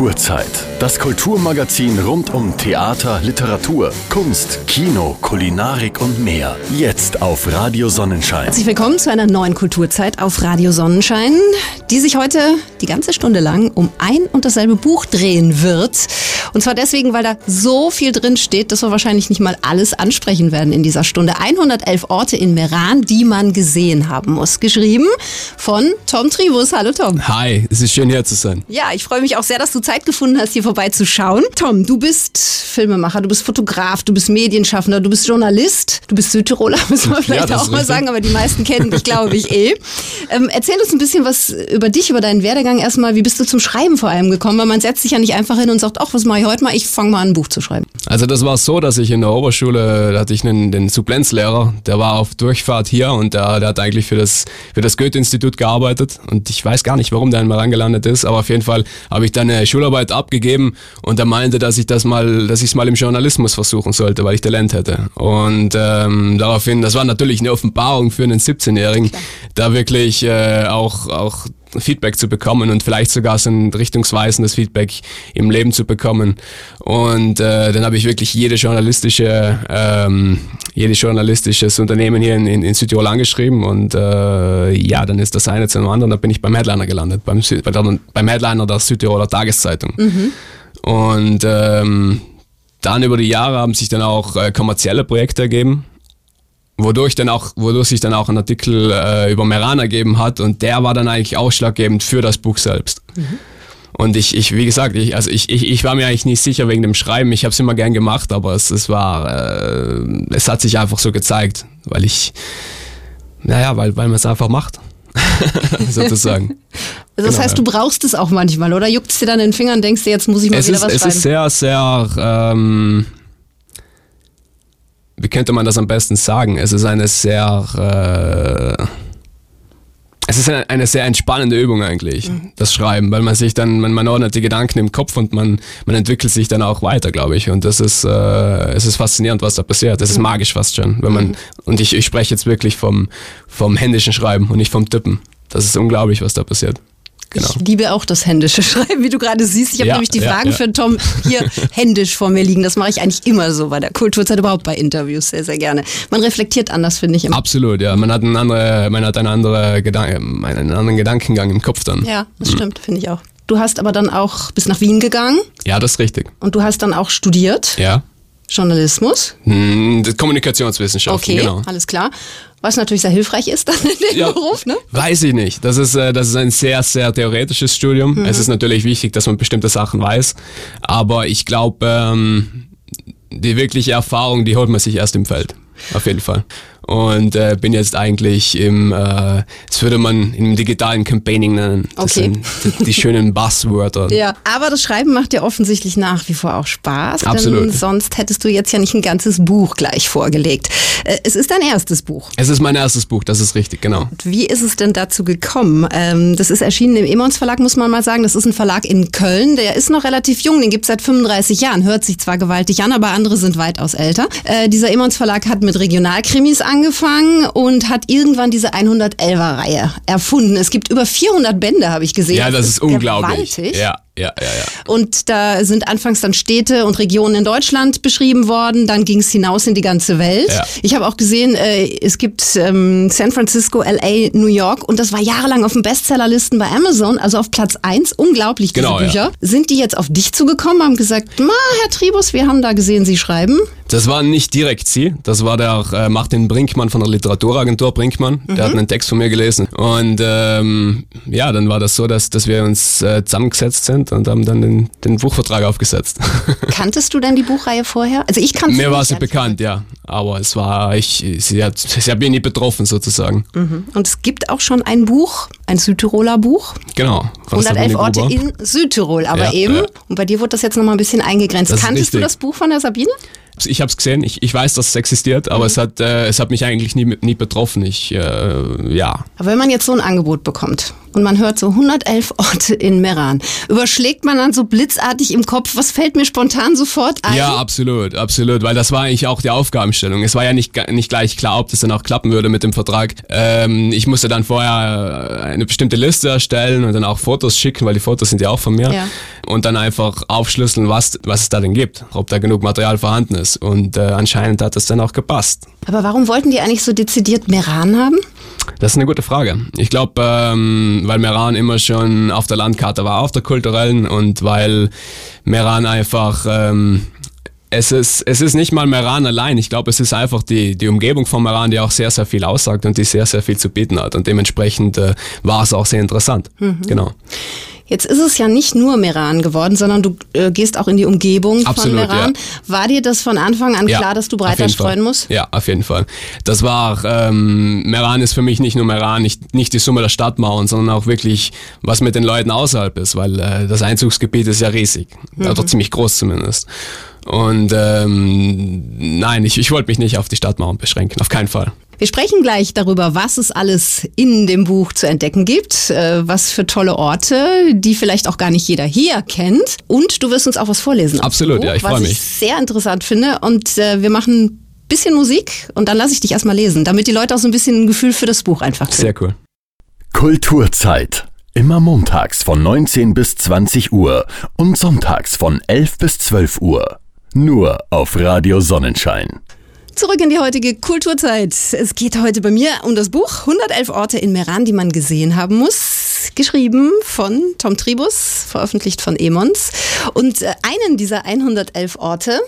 Kulturzeit. Das Kulturmagazin rund um Theater, Literatur, Kunst, Kino, Kulinarik und mehr. Jetzt auf Radio Sonnenschein. Herzlich willkommen zu einer neuen Kulturzeit auf Radio Sonnenschein, die sich heute die ganze Stunde lang um ein und dasselbe Buch drehen wird. Und zwar deswegen, weil da so viel drin steht, dass wir wahrscheinlich nicht mal alles ansprechen werden in dieser Stunde. 111 Orte in Meran, die man gesehen haben muss. Geschrieben von Tom Tribus. Hallo Tom. Hi, es ist schön hier zu sein. Ja, ich freue mich auch sehr, dass du Zeit gefunden hast, hier vorbeizuschauen. Tom, du bist Filmemacher, du bist Fotograf, du bist Medienschaffender, du bist Journalist, du bist Südtiroler, müssen wir vielleicht Ja, auch mal sagen, aber die meisten kennen dich, glaube ich, eh. Ähm, erzähl uns ein bisschen was über dich, über deinen Werdegang erstmal. Wie bist du zum Schreiben vor allem gekommen? Weil man setzt sich ja nicht einfach hin und sagt, ach, was mache ich heute mal? Ich fange mal an, ein Buch zu schreiben. Also das war so, dass ich in der Oberschule, da hatte ich einen, den Supplenzlehrer, der war auf Durchfahrt hier und der, der hat eigentlich für das, für das Goethe-Institut gearbeitet und ich weiß gar nicht, warum der einmal angelandet ist, aber auf jeden Fall habe ich dann eine Schularbeit abgegeben und er meinte, dass ich das mal, dass ich es mal im Journalismus versuchen sollte, weil ich Talent hätte. Und ähm, daraufhin, das war natürlich eine Offenbarung für einen 17-Jährigen, da wirklich äh, auch, auch Feedback zu bekommen und vielleicht sogar so ein richtungsweisendes Feedback im Leben zu bekommen. Und äh, dann habe ich wirklich jede journalistische, ähm, jedes journalistisches Unternehmen hier in, in, in Südtirol angeschrieben und äh, ja, dann ist das eine zu dem anderen, dann bin ich beim Headliner gelandet, beim, Sü bei der- beim Headliner der Südtiroler Tageszeitung. Und ähm, dann über die Jahre haben sich dann auch äh, kommerzielle Projekte ergeben wodurch dann auch, wodurch sich dann auch ein Artikel äh, über Meran ergeben hat und der war dann eigentlich ausschlaggebend für das Buch selbst. Und ich, ich, wie gesagt, ich, also ich, ich, ich war mir eigentlich nicht sicher wegen dem Schreiben. Ich habe es immer gern gemacht, aber es, es war, äh, es hat sich einfach so gezeigt, weil ich, naja, weil, weil man es einfach macht, sozusagen. Also das Genau, heißt, ja. du brauchst es auch manchmal, oder? Juckt es dir dann in den Fingern und denkst dir, jetzt muss ich mal es wieder ist, was es schreiben? ist sehr, sehr, ähm, wie könnte man das am besten sagen? Es ist eine sehr, äh, es ist eine, eine sehr entspannende Übung eigentlich, Mhm. das Schreiben, weil man sich dann, man, man ordnet die Gedanken im Kopf und man, man entwickelt sich dann auch weiter, glaube ich. Und das ist, äh, es ist faszinierend, was da passiert. Das ist Mhm. magisch fast schon, wenn man, und ich, ich spreche jetzt wirklich vom, vom händischen Schreiben und nicht vom Tippen. Das ist unglaublich, was da passiert. Genau. Ich liebe auch das händische Schreiben, wie du gerade siehst. Ich habe Ja, nämlich die Fragen ja. für Tom hier händisch vor mir liegen. Das mache ich eigentlich immer so bei der Kulturzeit, überhaupt bei Interviews sehr, sehr gerne. Man reflektiert anders, finde ich immer. Absolut, ja. Man hat, einen andere, man hat eine andere einen anderen Gedankengang im Kopf dann. Ja, das stimmt, finde ich auch. Du hast aber dann auch bis nach Wien gegangen Ja, das ist richtig. und du hast dann auch studiert, Ja. Journalismus. Hm, Kommunikationswissenschaften, Okay, genau. alles klar. Was natürlich sehr hilfreich ist dann in dem Ja, Beruf, ne? Weiß ich nicht. Das ist, äh, das ist ein sehr, sehr theoretisches Studium. Mhm. Es ist natürlich wichtig, dass man bestimmte Sachen weiß. Aber ich glaube, ähm, die wirkliche Erfahrung, die holt man sich erst im Feld. Auf jeden Fall. Und äh, bin jetzt eigentlich im, äh, das würde man im digitalen Campaigning nennen. Das Okay. sind die, die schönen Buzzwörter. Ja, aber das Schreiben macht dir offensichtlich nach wie vor auch Spaß. Denn Absolut. sonst hättest du jetzt ja nicht ein ganzes Buch gleich vorgelegt. Äh, Es ist dein erstes Buch. Es ist mein erstes Buch, das ist richtig, genau. Wie ist es denn dazu gekommen? Ähm, das ist erschienen im Emons Verlag, muss man mal sagen. Das ist ein Verlag in Köln. Der ist noch relativ jung, den gibt's seit 35 Jahren. Hört sich zwar gewaltig an, aber andere sind weitaus älter. Äh, dieser Emons Verlag hat mit Regionalkrimis angefangen und hat irgendwann diese 111er-Reihe erfunden. Es gibt über 400 Bände, habe ich gesehen. Ja, das ist unglaublich. Gewaltig. Ja, ja, ja, ja. Und da sind anfangs dann Städte und Regionen in Deutschland beschrieben worden. Dann ging es hinaus in die ganze Welt. Ja. Ich habe auch gesehen, äh, es gibt ähm, San Francisco, LA, New York und das war jahrelang auf den Bestsellerlisten bei Amazon, also auf Platz eins. Unglaublich, diese Genau, ja. Bücher. Sind die jetzt auf dich zugekommen, haben gesagt, ma, Herr Tribus, wir haben da gesehen, Sie schreiben. Das war nicht direkt sie, das war der äh, Martin Brinkmann von der Literaturagentur Brinkmann. Der hat einen Text von mir gelesen. Und ähm, ja, dann war das so, dass, dass wir uns äh, zusammengesetzt sind und haben dann den, den Buchvertrag aufgesetzt. Kanntest du denn die Buchreihe vorher? Also ich kannte Mir war sie bekannt, ja. Aber es war, ich, sie hat, sie hat mich nie betroffen sozusagen. Mhm. Und es gibt auch schon ein Buch, ein Südtiroler Buch. Genau. von 111 Sabine Orte in Südtirol, aber Ja, eben. ja. Und bei dir wurde das jetzt nochmal ein bisschen eingegrenzt. Kanntest du das Buch von der Sabine? Ich habe es gesehen, ich, ich weiß, dass es existiert, aber es, hat, äh, es hat mich eigentlich nie, nie betroffen. Ich, äh, ja. Aber wenn man jetzt so ein Angebot bekommt, und man hört so 111 Orte in Meran. Überschlägt man dann so blitzartig im Kopf, was fällt mir spontan sofort ein? Ja, absolut, absolut, weil das war eigentlich auch die Aufgabenstellung. Es war ja nicht, nicht gleich klar, ob das dann auch klappen würde mit dem Vertrag. Ähm, ich musste dann vorher eine bestimmte Liste erstellen und dann auch Fotos schicken, weil die Fotos sind ja auch von mir. Ja. Und dann einfach aufschlüsseln, was, was es da denn gibt, ob da genug Material vorhanden ist. Und äh, anscheinend hat das dann auch gepasst. Aber warum wollten die eigentlich so dezidiert Meran haben? Das ist eine gute Frage. Ich glaube, ähm, weil Meran immer schon auf der Landkarte war, auf der kulturellen und weil Meran einfach ähm, es ist, es ist nicht mal Meran allein. Ich glaube, es ist einfach die, die Umgebung von Meran, die auch sehr, sehr viel aussagt und die sehr, sehr viel zu bieten hat. Und dementsprechend äh, war es auch sehr interessant. Mhm. Genau. Jetzt ist es ja nicht nur Meran geworden, sondern du äh, gehst auch in die Umgebung Absolut, von Meran. Ja. War dir das von Anfang an ja, klar, dass du breiter streuen Fall. musst? Ja, auf jeden Fall. Das war, ähm, Meran ist für mich nicht nur Meran, nicht, nicht die Summe der Stadtmauern, sondern auch wirklich, was mit den Leuten außerhalb ist, weil äh, das Einzugsgebiet ist ja riesig, mhm. oder ziemlich groß zumindest. Und ähm, nein, ich, ich wollte mich nicht auf die Stadtmauern beschränken, auf keinen Fall. Wir sprechen gleich darüber, was es alles in dem Buch zu entdecken gibt, äh, was für tolle Orte, die vielleicht auch gar nicht jeder hier kennt. Und du wirst uns auch was vorlesen. Absolut, Buch, ja, ich freue mich. Was ich sehr interessant finde. Und äh, wir machen ein bisschen Musik und dann lasse ich dich erstmal lesen, damit die Leute auch so ein bisschen ein Gefühl für das Buch einfach kriegen. Sehr cool. Kulturzeit. Immer montags von 19 bis 20 Uhr und sonntags von 11 bis 12 Uhr. Nur auf Radio Sonnenschein. Zurück in die heutige Kulturzeit. Es geht heute bei mir um das Buch 111 Orte in Meran, die man gesehen haben muss. Geschrieben von Tom Tribus, veröffentlicht von Emons. Und äh, einen dieser 111 Orte,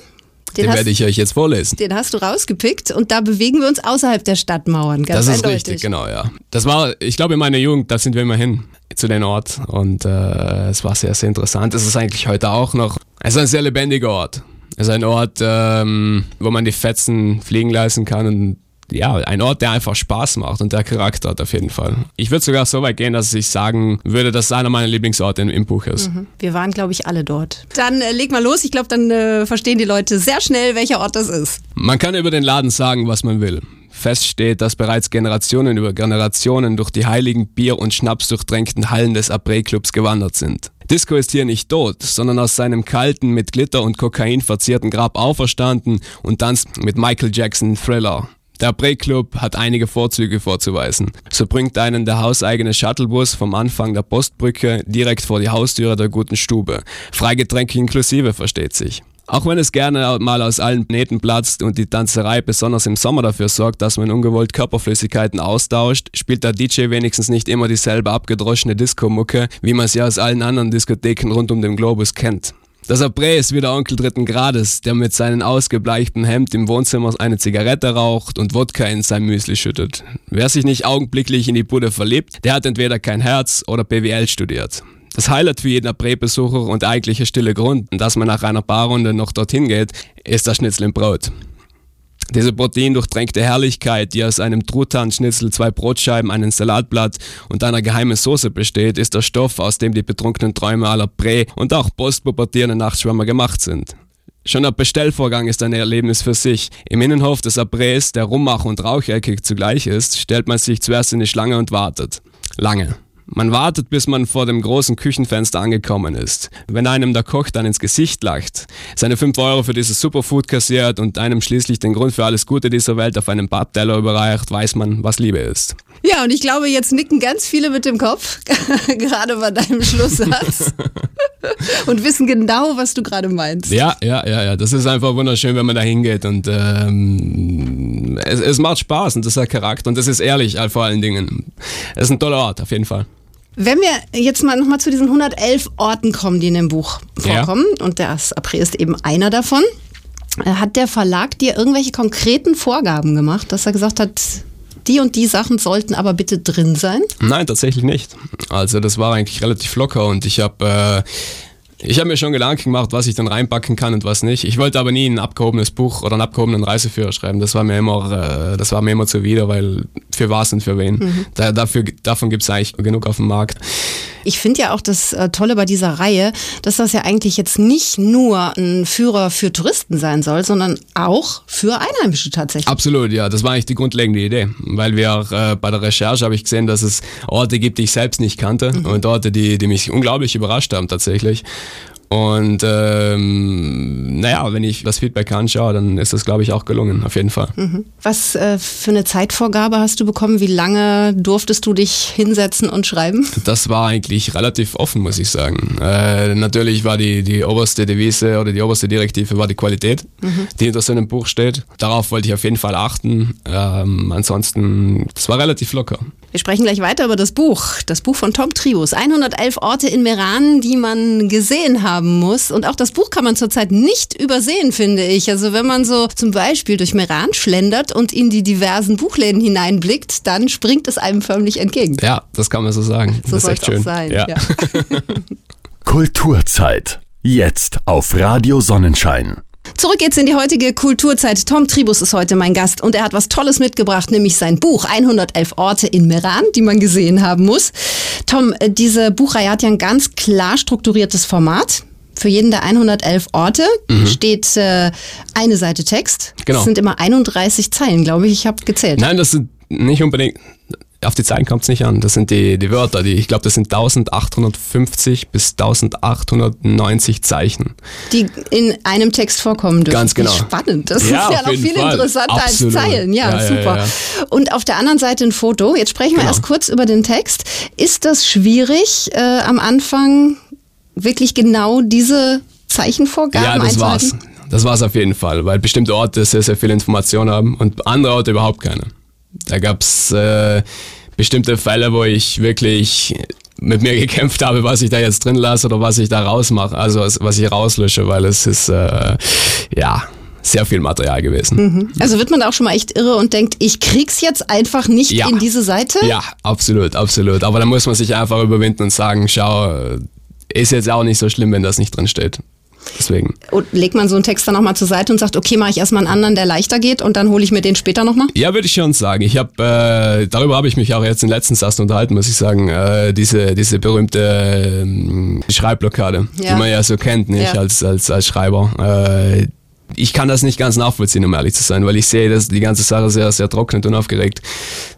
den, den werde ich euch jetzt vorlesen. Den hast du rausgepickt und da bewegen wir uns außerhalb der Stadtmauern. Ganz das ist eindeutig. richtig, genau, ja. Das war, ich glaube, in meiner Jugend, da sind wir immer hin zu den Ort und äh, es war sehr, sehr interessant. Es ist eigentlich heute auch noch, es ist ein sehr lebendiger Ort. Es ist ein Ort, ähm, wo man die Fetzen fliegen lassen kann und ja, ein Ort, der einfach Spaß macht und der Charakter hat auf jeden Fall. Ich würde sogar so weit gehen, dass ich sagen würde, dass es einer meiner Lieblingsorte im, im Buch ist. Mhm. Wir waren, glaube ich, alle dort. Dann äh, leg mal los. Ich glaube, dann äh, verstehen die Leute sehr schnell, welcher Ort das ist. Man kann über den Laden sagen, was man will. Fest steht, dass bereits Generationen über Generationen durch die heiligen Bier- und Schnaps durchtränkten Hallen des Après-Clubs gewandert sind. Disco ist hier nicht tot, sondern aus seinem kalten, mit Glitter und Kokain verzierten Grab auferstanden und tanzt mit Michael Jackson Thriller. Der Break-Club hat einige Vorzüge vorzuweisen. So bringt einen der hauseigene Shuttlebus vom Anfang der Postbrücke direkt vor die Haustüre der guten Stube. Freigetränke inklusive, versteht sich. Auch wenn es gerne mal aus allen Nähten platzt und die Tanzerei besonders im Sommer dafür sorgt, dass man ungewollt Körperflüssigkeiten austauscht, spielt der DJ wenigstens nicht immer dieselbe abgedroschene Disco-Mucke, wie man sie aus allen anderen Diskotheken rund um den Globus kennt. Das Abré ist wie der Onkel dritten Grades, der mit seinem ausgebleichten Hemd im Wohnzimmer eine Zigarette raucht und Wodka in sein Müsli schüttet. Wer sich nicht augenblicklich in die Bude verliebt, der hat entweder kein Herz oder BWL studiert. Das Highlight für jeden Abré-Besucher und eigentliche stille Grund, dass man nach einer Barrunde noch dorthin geht, ist das Schnitzel im Brot. Diese proteindurchtränkte Herrlichkeit, die aus einem Truthahn-Schnitzel, zwei Brotscheiben, einem Salatblatt und einer geheimen Soße besteht, ist der Stoff, aus dem die betrunkenen Träume aller Prä- und auch postpubertierenden Nachtschwärmer gemacht sind. Schon der Bestellvorgang ist ein Erlebnis für sich. Im Innenhof des Abrés, der rummach- und raucheckig zugleich ist, stellt man sich zuerst in die Schlange und wartet. Lange. Man wartet, bis man vor dem großen Küchenfenster angekommen ist. Wenn einem der Koch dann ins Gesicht lacht, seine 5 Euro für dieses Superfood kassiert und einem schließlich den Grund für alles Gute dieser Welt auf einem Pappteller überreicht, weiß man, was Liebe ist. Ja, und ich glaube, jetzt nicken ganz viele mit dem Kopf, gerade bei deinem Schlusssatz. und wissen genau, was du gerade meinst. Ja, ja, ja, ja. Das ist einfach wunderschön, wenn man da hingeht und ähm, es, es macht Spaß und das hat Charakter und das ist ehrlich vor allen Dingen. Es ist ein toller Ort, auf jeden Fall. Wenn wir jetzt mal nochmal zu diesen 111 Orten kommen, die in dem Buch vorkommen, ja. und der April ist eben einer davon, äh, hat der Verlag dir irgendwelche konkreten Vorgaben gemacht, dass er gesagt hat, die und die Sachen sollten aber bitte drin sein? Nein, tatsächlich nicht. Also das war eigentlich relativ locker und ich habe äh, ich habe mir schon Gedanken gemacht, was ich dann reinpacken kann und was nicht. Ich wollte aber nie ein abgehobenes Buch oder einen abgehobenen Reiseführer schreiben. Das war mir immer, äh, das war mir immer zuwider, weil für was und für wen. Mhm. Da, dafür, davon gibt es eigentlich genug auf dem Markt. Ich finde ja auch das äh, Tolle bei dieser Reihe, dass das ja eigentlich jetzt nicht nur ein Führer für Touristen sein soll, sondern auch für Einheimische tatsächlich. Absolut, ja. Das war eigentlich die grundlegende Idee. Weil wir auch äh, bei der Recherche habe ich gesehen, dass es Orte gibt, die ich selbst nicht kannte mhm. und Orte, die, die mich unglaublich überrascht haben tatsächlich. Und ähm, naja, wenn ich das Feedback anschaue, dann ist das, glaube ich, auch gelungen, auf jeden Fall. Mhm. Was äh, für eine Zeitvorgabe hast du bekommen? Wie lange durftest du dich hinsetzen und schreiben? Das war eigentlich relativ offen, muss ich sagen. Äh, natürlich war die, die oberste Devise oder die oberste Direktive war die Qualität, mhm. die hinter so einem Buch steht. Darauf wollte ich auf jeden Fall achten. Ähm, ansonsten, es war relativ locker. Wir sprechen gleich weiter über das Buch. Das Buch von Tom Tribus. 111 Orte in Meran, die man gesehen haben muss. Und auch das Buch kann man zurzeit nicht übersehen, finde ich. Also wenn man so zum Beispiel durch Meran schlendert und in die diversen Buchläden hineinblickt, dann springt es einem förmlich entgegen. Ja, das kann man so sagen. So soll es auch sein. Ja. Ja. Kulturzeit. Jetzt auf Radio Sonnenschein. Zurück geht's in die heutige Kulturzeit. Tom Tribus ist heute mein Gast und er hat was Tolles mitgebracht, nämlich sein Buch 111 Orte in Meran, die man gesehen haben muss. Tom, äh, diese Buchreihe hat ja ein ganz klar strukturiertes Format. Für jeden der 111 Orte mhm. steht äh, eine Seite Text. Genau. Das sind immer 31 Zeilen, glaube ich. Ich habe gezählt. Nein, das sind nicht unbedingt auf die Zahlen kommt es nicht an. Das sind die, die Wörter, die ich glaube, das sind 1850 bis 1890 Zeichen. Die in einem Text vorkommen dürfen. Ganz genau. Spannend. Das ja, ist ja noch viel Fall. interessanter Absolut. als Zeilen. Ja, ja super. Ja, Und auf der anderen Seite ein Foto. Jetzt sprechen wir genau. erst kurz über den Text. Ist das schwierig, äh, am Anfang wirklich genau diese Zeichenvorgaben Ja, das war's. Das war's auf jeden Fall, weil bestimmte Orte sehr, sehr viel Information haben und andere Orte überhaupt keine. Da gab's äh, bestimmte Fälle, wo ich wirklich mit mir gekämpft habe, was ich da jetzt drin lasse oder was ich da rausmache, also was ich rauslösche, weil es ist äh, ja sehr viel Material gewesen. Mhm. Also wird man da auch schon mal echt irre und denkt, ich krieg's jetzt einfach nicht ja. in diese Seite? Ja, absolut, absolut. Aber da muss man sich einfach überwinden und sagen, schau, ist jetzt auch nicht so schlimm, wenn das nicht drin steht. Deswegen. Und legt man so einen Text dann nochmal zur Seite und sagt, okay, mache ich erstmal einen anderen, der leichter geht und dann hole ich mir den später nochmal? Ja, würde ich schon sagen. Ich habe äh, darüber habe ich mich auch jetzt in den letzten erst unterhalten, muss ich sagen. Äh, diese, diese berühmte äh, Schreibblockade, ja. die man ja so kennt, nicht ja. als, als, als Schreiber. Äh, ich kann das nicht ganz nachvollziehen, um ehrlich zu sein, weil ich sehe, dass die ganze Sache sehr, sehr trocknet und aufgeregt.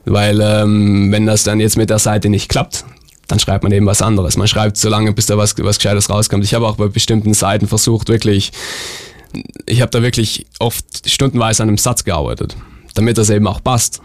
Weil ähm, wenn das dann jetzt mit der Seite nicht klappt, dann schreibt man eben was anderes. Man schreibt so lange, bis da was, was Gescheites rauskommt. Ich habe auch bei bestimmten Seiten versucht, wirklich, ich habe da wirklich oft stundenweise an einem Satz gearbeitet, damit das eben auch passt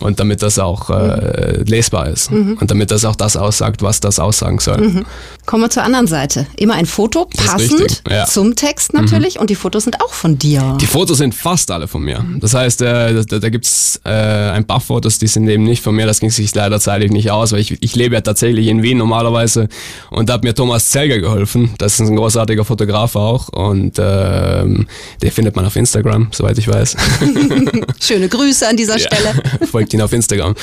und damit das auch äh, lesbar ist mhm. und damit das auch das aussagt, was das aussagen soll. Mhm. Kommen wir zur anderen Seite. Immer ein Foto, passend ja. zum Text natürlich mhm. und die Fotos sind auch von dir. Die Fotos sind fast alle von mir. Das heißt, äh, da, da gibt es äh, ein paar Fotos, die sind eben nicht von mir, das ging sich leider zeitlich nicht aus, weil ich, ich lebe ja tatsächlich in Wien normalerweise und da hat mir Thomas Zelger geholfen. Das ist ein großartiger Fotograf auch und äh, den findet man auf Instagram, soweit ich weiß. Schöne Grüße an dieser Stelle. Folgt folgt ihn auf Instagram.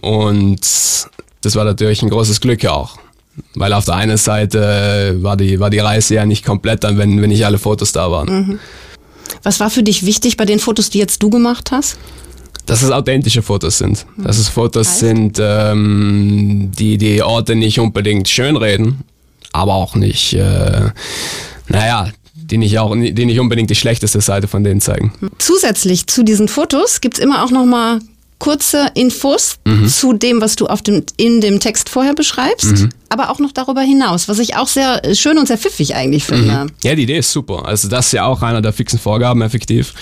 Und das war natürlich ein großes Glück auch. Weil auf der einen Seite war die, war die Reise ja nicht komplett dann, wenn, wenn nicht alle Fotos da waren. Mhm. Was war für dich wichtig bei den Fotos, die jetzt du gemacht hast? Dass es authentische Fotos sind. Mhm. Dass es Fotos heißt? sind, ähm, die die Orte nicht unbedingt schönreden, aber auch nicht, äh, naja, die nicht, auch, die nicht unbedingt die schlechteste Seite von denen zeigen. Zusätzlich zu diesen Fotos gibt es immer auch nochmal kurze Infos mhm. zu dem, was du auf dem, in dem Text vorher beschreibst, mhm. aber auch noch darüber hinaus, was ich auch sehr schön und sehr pfiffig eigentlich finde. Mhm. Ja, die Idee ist super. Also das ist ja auch einer der fixen Vorgaben effektiv.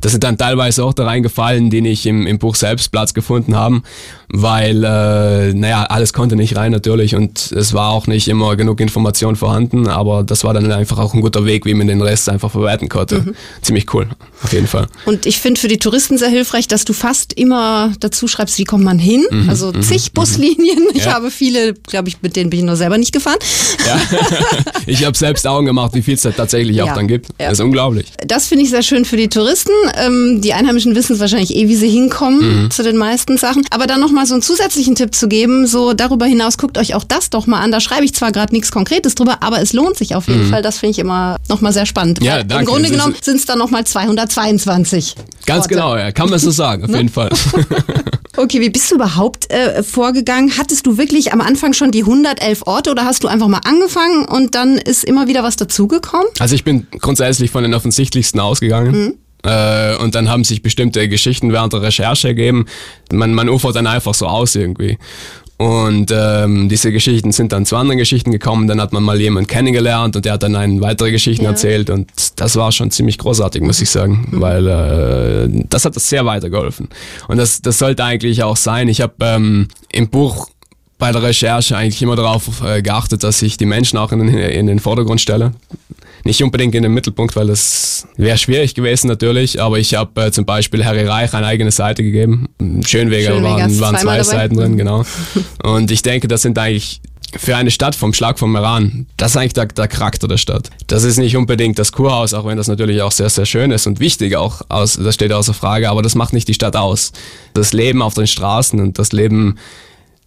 Das sind dann teilweise auch da reingefallen, die nicht im, im Buch selbst Platz gefunden haben, weil, äh, naja, alles konnte nicht rein natürlich und es war auch nicht immer genug Information vorhanden, aber das war dann einfach auch ein guter Weg, wie man den Rest einfach verwerten konnte. Mhm. Ziemlich cool, auf jeden Fall. Und ich finde für die Touristen sehr hilfreich, dass du fast immer dazu schreibst, wie kommt man hin? Mhm, also mhm, zig mhm. Buslinien. Ich ja. habe viele, glaube ich, mit denen bin ich noch selber nicht gefahren. Ja. ich habe selbst Augen gemacht, wie viel es da tatsächlich ja. auch dann gibt. Ja. Das ist unglaublich. Das finde ich sehr schön für die Touristen Ähm, die Einheimischen wissen es wahrscheinlich eh, wie sie hinkommen mhm. zu den meisten Sachen. Aber dann nochmal so einen zusätzlichen Tipp zu geben, so darüber hinaus guckt euch auch das doch mal an. Da schreibe ich zwar gerade nichts Konkretes drüber, aber es lohnt sich auf jeden mhm. Fall. Das finde ich immer nochmal sehr spannend. Ja, danke. Im Grunde genommen sind es dann nochmal 222. Ganz Orte. genau, ja. Kann man so sagen, auf ne? jeden Fall. Okay, wie bist du überhaupt äh, vorgegangen? Hattest du wirklich am Anfang schon die 111 Orte oder hast du einfach mal angefangen und dann ist immer wieder was dazugekommen? Also ich bin grundsätzlich von den offensichtlichsten ausgegangen. Mhm. Äh, und dann haben sich bestimmte Geschichten während der Recherche ergeben. Man, man ufert dann einfach so aus irgendwie. Und ähm, diese Geschichten sind dann zu anderen Geschichten gekommen. Dann hat man mal jemanden kennengelernt und der hat dann eine weitere Geschichten ja. erzählt. Und das war schon ziemlich großartig, muss ich sagen, mhm. weil äh, das hat das sehr weitergeholfen. Und das, das sollte eigentlich auch sein. Ich habe ähm, im Buch bei der Recherche eigentlich immer darauf äh, geachtet, dass ich die Menschen auch in den, in den Vordergrund stelle nicht unbedingt in den Mittelpunkt, weil das wäre schwierig gewesen natürlich, aber ich habe äh, zum Beispiel Harry Reich eine eigene Seite gegeben. Schönweger, Schönweger waren, waren zwei dabei. Seiten drin, genau. Und ich denke, das sind eigentlich für eine Stadt vom Schlag vom Meran, das ist eigentlich der, der, Charakter der Stadt. Das ist nicht unbedingt das Kurhaus, auch wenn das natürlich auch sehr, sehr schön ist und wichtig auch, aus, das steht außer Frage, aber das macht nicht die Stadt aus. Das Leben auf den Straßen und das Leben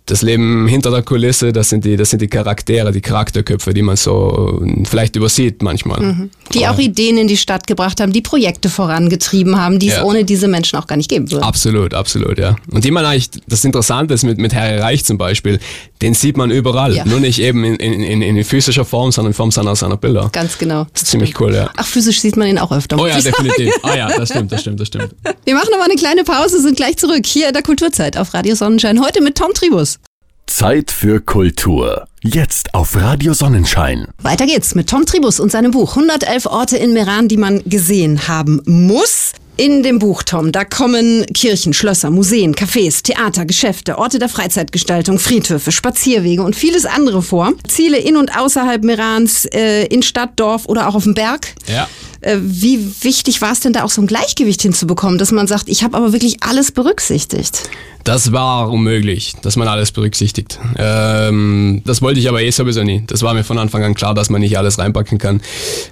das Leben hinter der Kulisse, das sind die, das sind die Charaktere, die Charakterköpfe, die man so vielleicht übersieht manchmal. Mhm. Die auch Ideen in die Stadt gebracht haben, die Projekte vorangetrieben haben, die ja. es ohne diese Menschen auch gar nicht geben würde. Absolut, absolut, ja. Und die man eigentlich, das Interessante ist mit, mit Harry Reich zum Beispiel, den sieht man überall. Ja. Nur nicht eben in, in, in, in physischer Form, sondern in Form seiner, seiner Bilder. Ganz genau. Das ist ziemlich cool, ja. Ach, physisch sieht man ihn auch öfter. Oh ja, definitiv. Ah ja, das stimmt, das stimmt, das stimmt. Wir machen nochmal eine kleine Pause, sind gleich zurück hier in der Kulturzeit auf Radio Sonnenschein. Heute mit Tom Tribus. Zeit für Kultur. Jetzt auf Radio Sonnenschein. Weiter geht's mit Tom Tribus und seinem Buch 111 Orte in Meran, die man gesehen haben muss. In dem Buch, Tom, da kommen Kirchen, Schlösser, Museen, Cafés, Theater, Geschäfte, Orte der Freizeitgestaltung, Friedhöfe, Spazierwege und vieles andere vor. Ziele in und außerhalb Merans, äh, in Stadt, Dorf oder auch auf dem Berg. Ja. Äh, wie wichtig war es denn da auch so ein Gleichgewicht hinzubekommen, dass man sagt, ich habe aber wirklich alles berücksichtigt? Das war unmöglich, dass man alles berücksichtigt. Ähm, das wollte ich aber eh sowieso nie. Das war mir von Anfang an klar, dass man nicht alles reinpacken kann.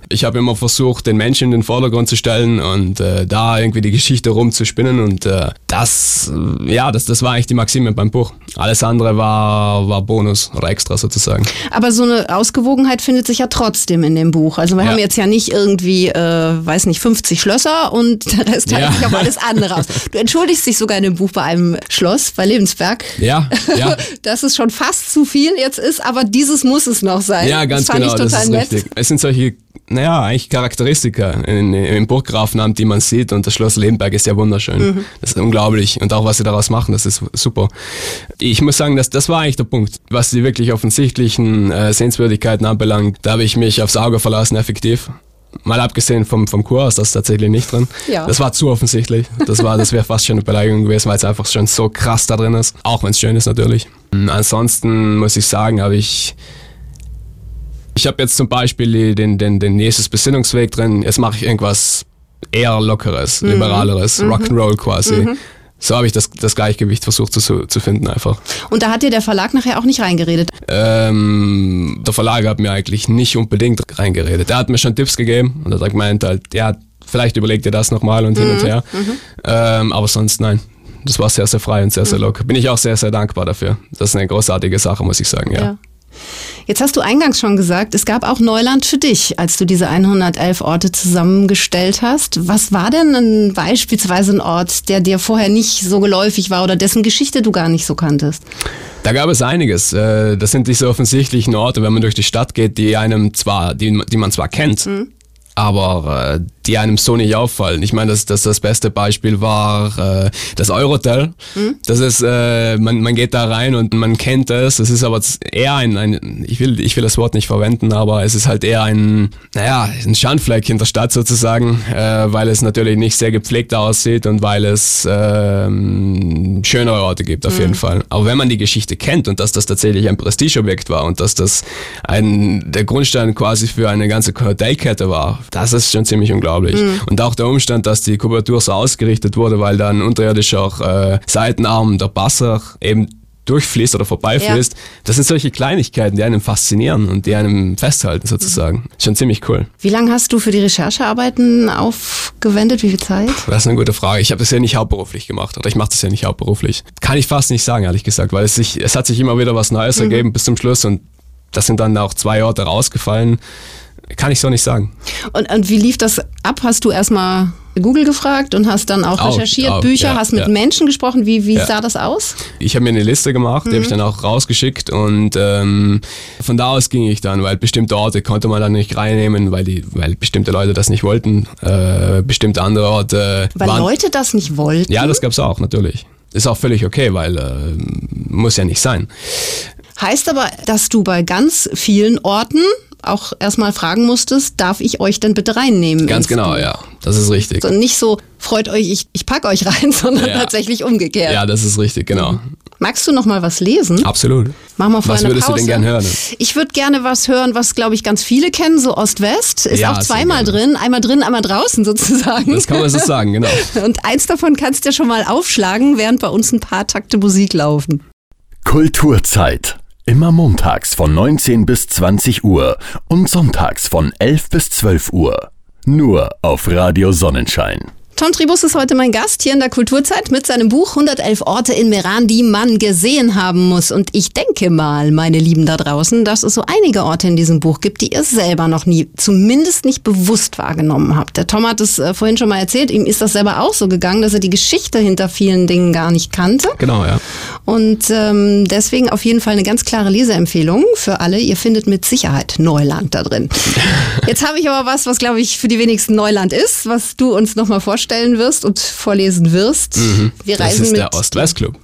Ich habe immer versucht, den Menschen in den Vordergrund zu stellen und äh, da irgendwie die Geschichte rumzuspinnen und äh, das, ja, das, das war eigentlich die Maxime beim Buch. Alles andere war, war Bonus oder extra sozusagen. Aber so eine Ausgewogenheit findet sich ja trotzdem in dem Buch. Also wir ja. haben jetzt ja nicht irgendwie, äh, weiß nicht, 50 Schlösser und der Rest teilt ja. sich auf alles andere aus. Du entschuldigst dich sogar in dem Buch bei einem Schloss bei Lebensberg. Ja, ja. Dass es schon fast zu viel jetzt ist, aber dieses muss es noch sein. Ja, ganz das genau. Das ist nett. richtig. Es sind solche naja, eigentlich Charakteristika in, im Burggrafenamt, die man sieht. Und das Schloss Lebenberg ist ja wunderschön. Mhm. Das ist unglaublich. Und auch, was sie daraus machen, das ist super. Ich muss sagen, dass, das war eigentlich der Punkt. Was die wirklich offensichtlichen äh, Sehenswürdigkeiten anbelangt, da habe ich mich aufs Auge verlassen, effektiv. Mal abgesehen vom, vom Kurs, das ist tatsächlich nicht drin. Ja. Das war zu offensichtlich. Das war, das wäre fast schon eine Beleidigung gewesen, weil es einfach schon so krass da drin ist. Auch wenn es schön ist natürlich. Ansonsten muss ich sagen, habe ich ich habe jetzt zum Beispiel den, den, den Jesus Besinnungsweg drin. Jetzt mache ich irgendwas eher lockeres, mhm. liberaleres, mhm. Rock'n'Roll quasi. Mhm. So habe ich das, das Gleichgewicht versucht zu, zu finden einfach. Und da hat dir der Verlag nachher auch nicht reingeredet? Ähm, der Verlag hat mir eigentlich nicht unbedingt reingeredet. Der hat mir schon Tipps gegeben und er hat gemeint halt, ja, vielleicht überleg dir das nochmal und hin und mhm. her. Mhm. Ähm, aber sonst nein. Das war sehr, sehr frei und sehr, sehr mhm. locker. Bin ich auch sehr, sehr dankbar dafür. Das ist eine großartige Sache, muss ich sagen, ja. ja. Jetzt hast du eingangs schon gesagt, es gab auch Neuland für dich, als du diese 111 Orte zusammengestellt hast. Was war denn ein, beispielsweise ein Ort, der dir vorher nicht so geläufig war oder dessen Geschichte du gar nicht so kanntest? Da gab es einiges. Äh, das sind diese offensichtlichen Orte, wenn man durch die Stadt geht, die einem zwar, die, die man zwar kennt, mhm aber äh, die einem so nicht auffallen. Ich meine, das, das, das beste Beispiel war äh, das Eurotel. Mhm. Das ist, äh, man, man geht da rein und man kennt es. Es ist aber eher ein, ein ich, will, ich will das Wort nicht verwenden, aber es ist halt eher ein, naja, ein Schandfleck in der Stadt sozusagen, äh, weil es natürlich nicht sehr gepflegt aussieht und weil es äh, schönere Orte gibt auf mhm. jeden Fall. Aber wenn man die Geschichte kennt und dass das tatsächlich ein Prestigeobjekt war und dass das ein, der Grundstein quasi für eine ganze Hotelkette war, das ist schon ziemlich unglaublich. Mhm. Und auch der Umstand, dass die Kubatur so ausgerichtet wurde, weil dann unterirdischer äh, Seitenarm der Basser eben durchfließt oder vorbeifließt. Ja. Das sind solche Kleinigkeiten, die einem faszinieren und die einem festhalten sozusagen. Mhm. Schon ziemlich cool. Wie lange hast du für die Recherchearbeiten aufgewendet? Wie viel Zeit? Das ist eine gute Frage. Ich habe das ja nicht hauptberuflich gemacht oder ich mache das ja nicht hauptberuflich. Kann ich fast nicht sagen, ehrlich gesagt, weil es, sich, es hat sich immer wieder was Neues mhm. ergeben bis zum Schluss und das sind dann auch zwei Orte rausgefallen. Kann ich so nicht sagen. Und, und wie lief das ab? Hast du erstmal Google gefragt und hast dann auch, auch recherchiert, auch, Bücher, ja, hast mit ja. Menschen gesprochen. Wie, wie ja. sah das aus? Ich habe mir eine Liste gemacht, mhm. die habe ich dann auch rausgeschickt und ähm, von da aus ging ich dann, weil bestimmte Orte konnte man dann nicht reinnehmen, weil, die, weil bestimmte Leute das nicht wollten. Äh, bestimmte andere Orte. Weil waren, Leute das nicht wollten? Ja, das gab es auch, natürlich. Ist auch völlig okay, weil äh, muss ja nicht sein. Heißt aber, dass du bei ganz vielen Orten auch erstmal fragen musstest, darf ich euch denn bitte reinnehmen? Ganz genau, Buch? ja. Das ist richtig. Und nicht so, freut euch, ich, ich pack euch rein, sondern ja. tatsächlich umgekehrt. Ja, das ist richtig, genau. Magst du noch mal was lesen? Absolut. Machen wir vor Was würdest Pause. du denn gerne hören? Ich würde gerne was hören, was glaube ich ganz viele kennen, so Ost-West. Ist ja, auch zweimal drin, einmal drin, einmal draußen sozusagen. Das kann man so sagen, genau. Und eins davon kannst du ja schon mal aufschlagen, während bei uns ein paar Takte Musik laufen. Kulturzeit. Immer montags von 19 bis 20 Uhr und sonntags von 11 bis 12 Uhr. Nur auf Radio Sonnenschein. Tom Tribus ist heute mein Gast hier in der Kulturzeit mit seinem Buch 111 Orte in Meran, die man gesehen haben muss. Und ich denke mal, meine Lieben da draußen, dass es so einige Orte in diesem Buch gibt, die ihr selber noch nie, zumindest nicht bewusst wahrgenommen habt. Der Tom hat es äh, vorhin schon mal erzählt, ihm ist das selber auch so gegangen, dass er die Geschichte hinter vielen Dingen gar nicht kannte. Genau, ja. Und ähm, deswegen auf jeden Fall eine ganz klare Leseempfehlung für alle. Ihr findet mit Sicherheit Neuland da drin. Jetzt habe ich aber was, was glaube ich für die wenigsten Neuland ist, was du uns nochmal vorstellst vorstellen wirst und vorlesen wirst. Mhm. Wir reisen das ist mit der Ost-West-Club.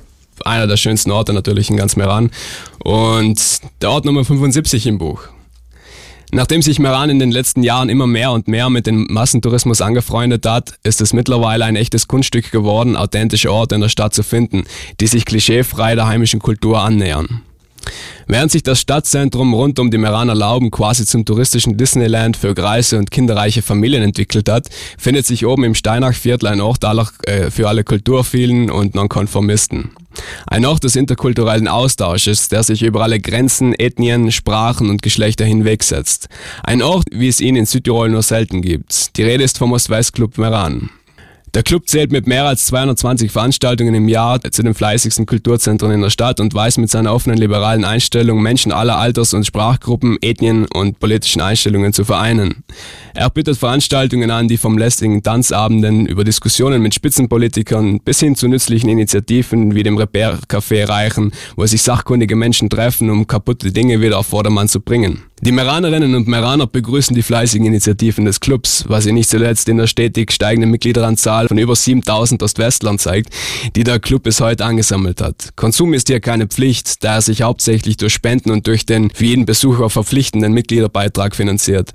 Einer der schönsten Orte natürlich in ganz Meran. Und der Ort Nummer 75 im Buch. Nachdem sich Meran in den letzten Jahren immer mehr und mehr mit dem Massentourismus angefreundet hat, ist es mittlerweile ein echtes Kunststück geworden, authentische Orte in der Stadt zu finden, die sich klischeefrei der heimischen Kultur annähern. Während sich das Stadtzentrum rund um die Meraner Lauben quasi zum touristischen Disneyland für greise und kinderreiche Familien entwickelt hat, findet sich oben im Steinachviertel ein Ort äh, für alle Kulturvielen und Nonkonformisten. Ein Ort des interkulturellen Austausches, der sich über alle Grenzen, Ethnien, Sprachen und Geschlechter hinwegsetzt. Ein Ort, wie es ihn in Südtirol nur selten gibt. Die Rede ist vom Ost-West-Club Meran. Der Club zählt mit mehr als 220 Veranstaltungen im Jahr zu den fleißigsten Kulturzentren in der Stadt und weiß mit seiner offenen liberalen Einstellung Menschen aller Alters- und Sprachgruppen, Ethnien und politischen Einstellungen zu vereinen. Er bietet Veranstaltungen an, die vom lästigen Tanzabenden über Diskussionen mit Spitzenpolitikern bis hin zu nützlichen Initiativen wie dem Repair Café reichen, wo sich sachkundige Menschen treffen, um kaputte Dinge wieder auf Vordermann zu bringen. Die Meranerinnen und Meraner begrüßen die fleißigen Initiativen des Clubs, was sie nicht zuletzt in der stetig steigenden Mitgliederanzahl von über 7000 Ostwestland zeigt, die der Club bis heute angesammelt hat. Konsum ist hier keine Pflicht, da er sich hauptsächlich durch Spenden und durch den für jeden Besucher verpflichtenden Mitgliederbeitrag finanziert.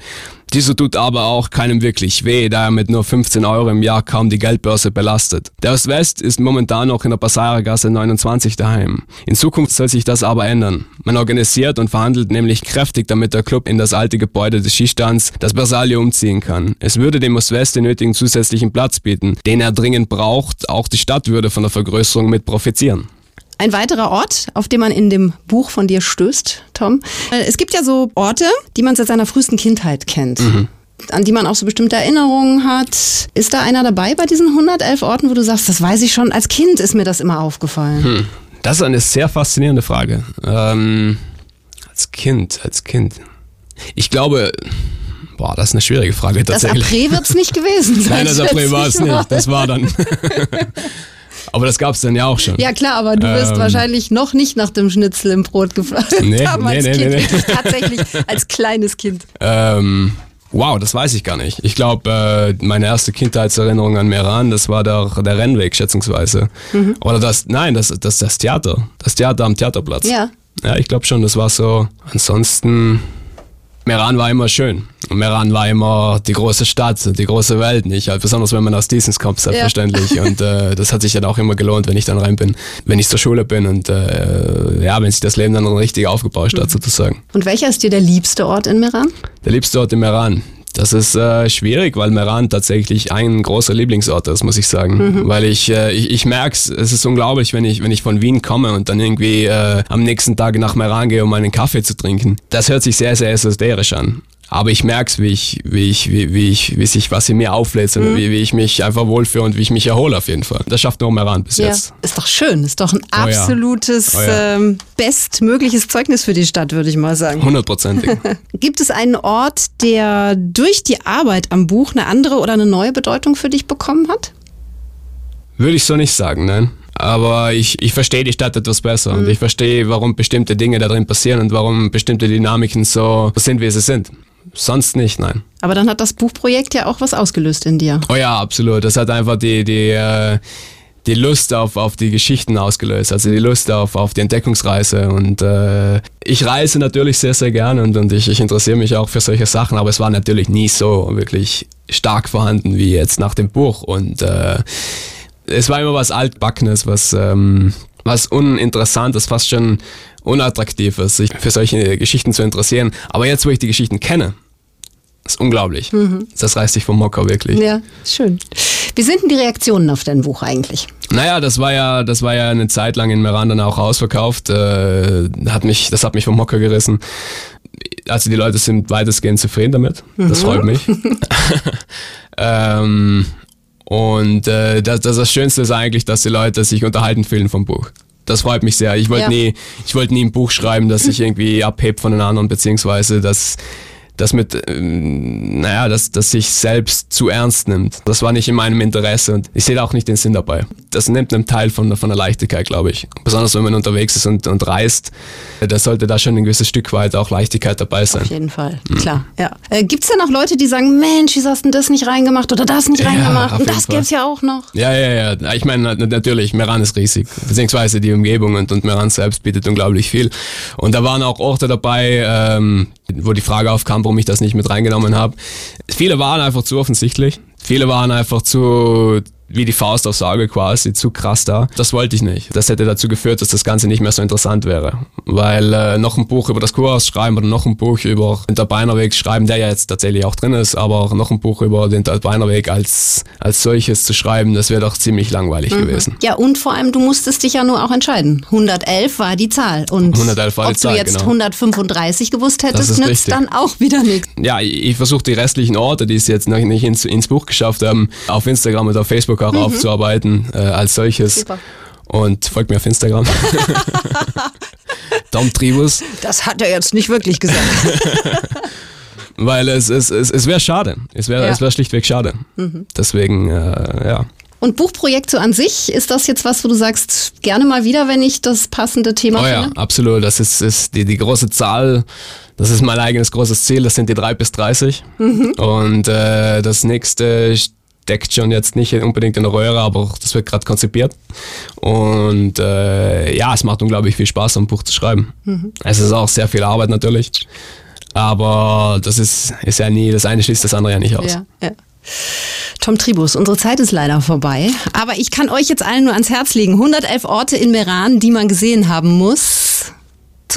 Dieser tut aber auch keinem wirklich weh, da er mit nur 15 Euro im Jahr kaum die Geldbörse belastet. Der Ost-West ist momentan noch in der Passarergasse 29 daheim. In Zukunft soll sich das aber ändern. Man organisiert und verhandelt nämlich kräftig, damit der Club in das alte Gebäude des Skistands, das Bersalie, umziehen kann. Es würde dem Ost-West den nötigen zusätzlichen Platz bieten, den er dringend braucht. Auch die Stadt würde von der Vergrößerung mit profitieren. Ein weiterer Ort, auf den man in dem Buch von dir stößt, Tom. Äh, es gibt ja so Orte, die man seit seiner frühesten Kindheit kennt. Mhm an die man auch so bestimmte Erinnerungen hat. Ist da einer dabei bei diesen 111 Orten, wo du sagst, das weiß ich schon, als Kind ist mir das immer aufgefallen? Hm. Das ist eine sehr faszinierende Frage. Ähm, als Kind, als Kind. Ich glaube, boah, das ist eine schwierige Frage tatsächlich. Das Apré wird es nicht gewesen sein. Nein, das Apré war es nicht. Das war dann. Aber das gab es dann ja auch schon. Ja klar, aber du bist ähm, wahrscheinlich noch nicht nach dem Schnitzel im Brot gefragt. Nee, nee, nee, nee, nee. Tatsächlich als kleines Kind. Ähm, wow, das weiß ich gar nicht. Ich glaube, äh, meine erste Kindheitserinnerung an Meran, das war der, der Rennweg schätzungsweise. Mhm. Oder das, nein, das, das das Theater. Das Theater am Theaterplatz. Ja. Ja, ich glaube schon, das war so. Ansonsten Meran war immer schön. Meran war immer die große Stadt, die große Welt, nicht? Halt besonders wenn man aus Diesens kommt, selbstverständlich. Ja. Und äh, das hat sich dann auch immer gelohnt, wenn ich dann rein bin, wenn ich zur Schule bin und äh, ja, wenn sich das Leben dann richtig aufgebauscht hat, mhm. sozusagen. Und welcher ist dir der liebste Ort in Meran? Der liebste Ort in Meran. Das ist äh, schwierig, weil Meran tatsächlich ein großer Lieblingsort ist, muss ich sagen. Mhm. Weil ich, äh, ich, ich merke es, es ist unglaublich, wenn ich, wenn ich von Wien komme und dann irgendwie äh, am nächsten Tag nach Meran gehe, um einen Kaffee zu trinken. Das hört sich sehr, sehr esoterisch an. Aber ich merke es, wie ich, wie ich, wie, wie ich, wie sich was in mir auflädt und mhm. wie, wie ich mich einfach wohlfühle und wie ich mich erhole auf jeden Fall. Das schafft nur Meran bis ja. jetzt. Ist doch schön, ist doch ein absolutes, oh ja. Oh ja. Ähm, bestmögliches Zeugnis für die Stadt, würde ich mal sagen. Hundertprozentig. Gibt es einen Ort, der durch die Arbeit am Buch eine andere oder eine neue Bedeutung für dich bekommen hat? Würde ich so nicht sagen, nein. Aber ich, ich verstehe die Stadt etwas besser mhm. und ich verstehe, warum bestimmte Dinge da drin passieren und warum bestimmte Dynamiken so sind, wie sie sind. Sonst nicht, nein. Aber dann hat das Buchprojekt ja auch was ausgelöst in dir. Oh ja, absolut. Das hat einfach die, die, äh, die Lust auf, auf die Geschichten ausgelöst, also die Lust auf, auf die Entdeckungsreise. Und äh, ich reise natürlich sehr, sehr gerne und, und ich, ich interessiere mich auch für solche Sachen, aber es war natürlich nie so wirklich stark vorhanden wie jetzt nach dem Buch. Und äh, es war immer was Altbackenes, was, ähm, was Uninteressantes, fast schon unattraktiv ist, sich für solche Geschichten zu interessieren. Aber jetzt, wo ich die Geschichten kenne, ist unglaublich. Mhm. Das reißt sich vom Mocker wirklich. Ja, schön. Wie sind denn die Reaktionen auf dein Buch eigentlich? Naja, das war ja, das war ja eine Zeit lang in Meran dann auch ausverkauft. Äh, hat mich, das hat mich vom Mocker gerissen. Also die Leute sind weitestgehend zufrieden damit. Mhm. Das freut mich. ähm, und äh, das, das, das Schönste ist eigentlich, dass die Leute sich unterhalten fühlen vom Buch das freut mich sehr. Ich wollte ja. nie, ich wollte nie ein Buch schreiben, das sich irgendwie abhebt von den anderen, beziehungsweise das das mit, ähm, naja, dass das sich selbst zu ernst nimmt. Das war nicht in meinem Interesse und ich sehe auch nicht den Sinn dabei. Das nimmt einen Teil von, von der Leichtigkeit, glaube ich. Besonders wenn man unterwegs ist und, und reist, da sollte da schon ein gewisses Stück weit auch Leichtigkeit dabei sein. Auf jeden Fall, mhm. klar. Ja. Äh, Gibt es denn auch Leute, die sagen, Mensch, wieso hast du das nicht reingemacht oder das nicht reingemacht? und das gibt es ja auch noch. Ja, ja, ja. Ich meine, natürlich, Meran ist riesig, beziehungsweise die Umgebung und, und Meran selbst bietet unglaublich viel. Und da waren auch Orte dabei, ähm, wo die Frage aufkam, warum ich das nicht mit reingenommen habe. Viele waren einfach zu offensichtlich. Viele waren einfach zu wie die Faust aufs Auge quasi, zu krass da. Das wollte ich nicht. Das hätte dazu geführt, dass das Ganze nicht mehr so interessant wäre. Weil äh, noch ein Buch über das Kurhaus schreiben oder noch ein Buch über den Talbeinerweg schreiben, der ja jetzt tatsächlich auch drin ist, aber auch noch ein Buch über den Talbeinerweg als, als solches zu schreiben, das wäre doch ziemlich langweilig mhm. gewesen. Ja, und vor allem, du musstest dich ja nur auch entscheiden. 111 war die Zahl. Und 111 war die Zahl, ob du jetzt genau. 135 gewusst hättest, nützt richtig. dann auch wieder nichts. Ja, ich versuche die restlichen Orte, die es jetzt noch nicht ins, ins Buch geschafft haben, auf Instagram und auf Facebook auch mhm. aufzuarbeiten äh, als solches. Super. Und folgt mir auf Instagram. Dom Tribus. Das hat er jetzt nicht wirklich gesagt. Weil es, es, es, es wäre schade. Es wäre ja. wär schlichtweg schade. Mhm. Deswegen, äh, ja. Und Buchprojekt so an sich, ist das jetzt was, wo du sagst, gerne mal wieder, wenn ich das passende Thema oh finde? ja, absolut. Das ist, ist die, die große Zahl. Das ist mein eigenes großes Ziel. Das sind die drei bis 30. Mhm. Und äh, das nächste steckt schon jetzt nicht unbedingt in der Röhre, aber das wird gerade konzipiert. Und äh, ja, es macht unglaublich viel Spaß, ein Buch zu schreiben. Mhm. Es ist auch sehr viel Arbeit natürlich. Aber das ist, ist ja nie, das eine schließt das andere ja nicht aus. Ja, ja. Tom Tribus, unsere Zeit ist leider vorbei. Aber ich kann euch jetzt allen nur ans Herz legen. 111 Orte in Meran, die man gesehen haben muss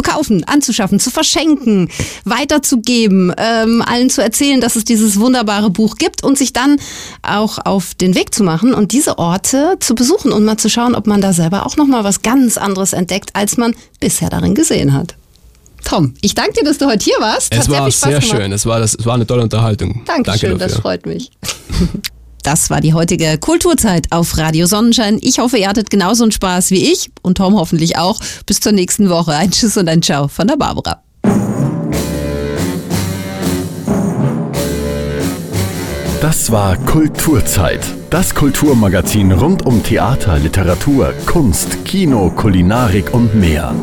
kaufen, anzuschaffen, zu verschenken, weiterzugeben, ähm, allen zu erzählen, dass es dieses wunderbare Buch gibt und sich dann auch auf den Weg zu machen und diese Orte zu besuchen und mal zu schauen, ob man da selber auch noch mal was ganz anderes entdeckt, als man bisher darin gesehen hat. Tom, ich danke dir, dass du heute hier warst. Es Hat war sehr, sehr schön. Es war, das, es war eine tolle Unterhaltung. Dankeschön, danke das freut mich. Das war die heutige Kulturzeit auf Radio Sonnenschein. Ich hoffe, ihr hattet genauso einen Spaß wie ich und Tom hoffentlich auch. Bis zur nächsten Woche. Ein Tschüss und ein Ciao von der Barbara. Das war Kulturzeit. Das Kulturmagazin rund um Theater, Literatur, Kunst, Kino, Kulinarik und mehr.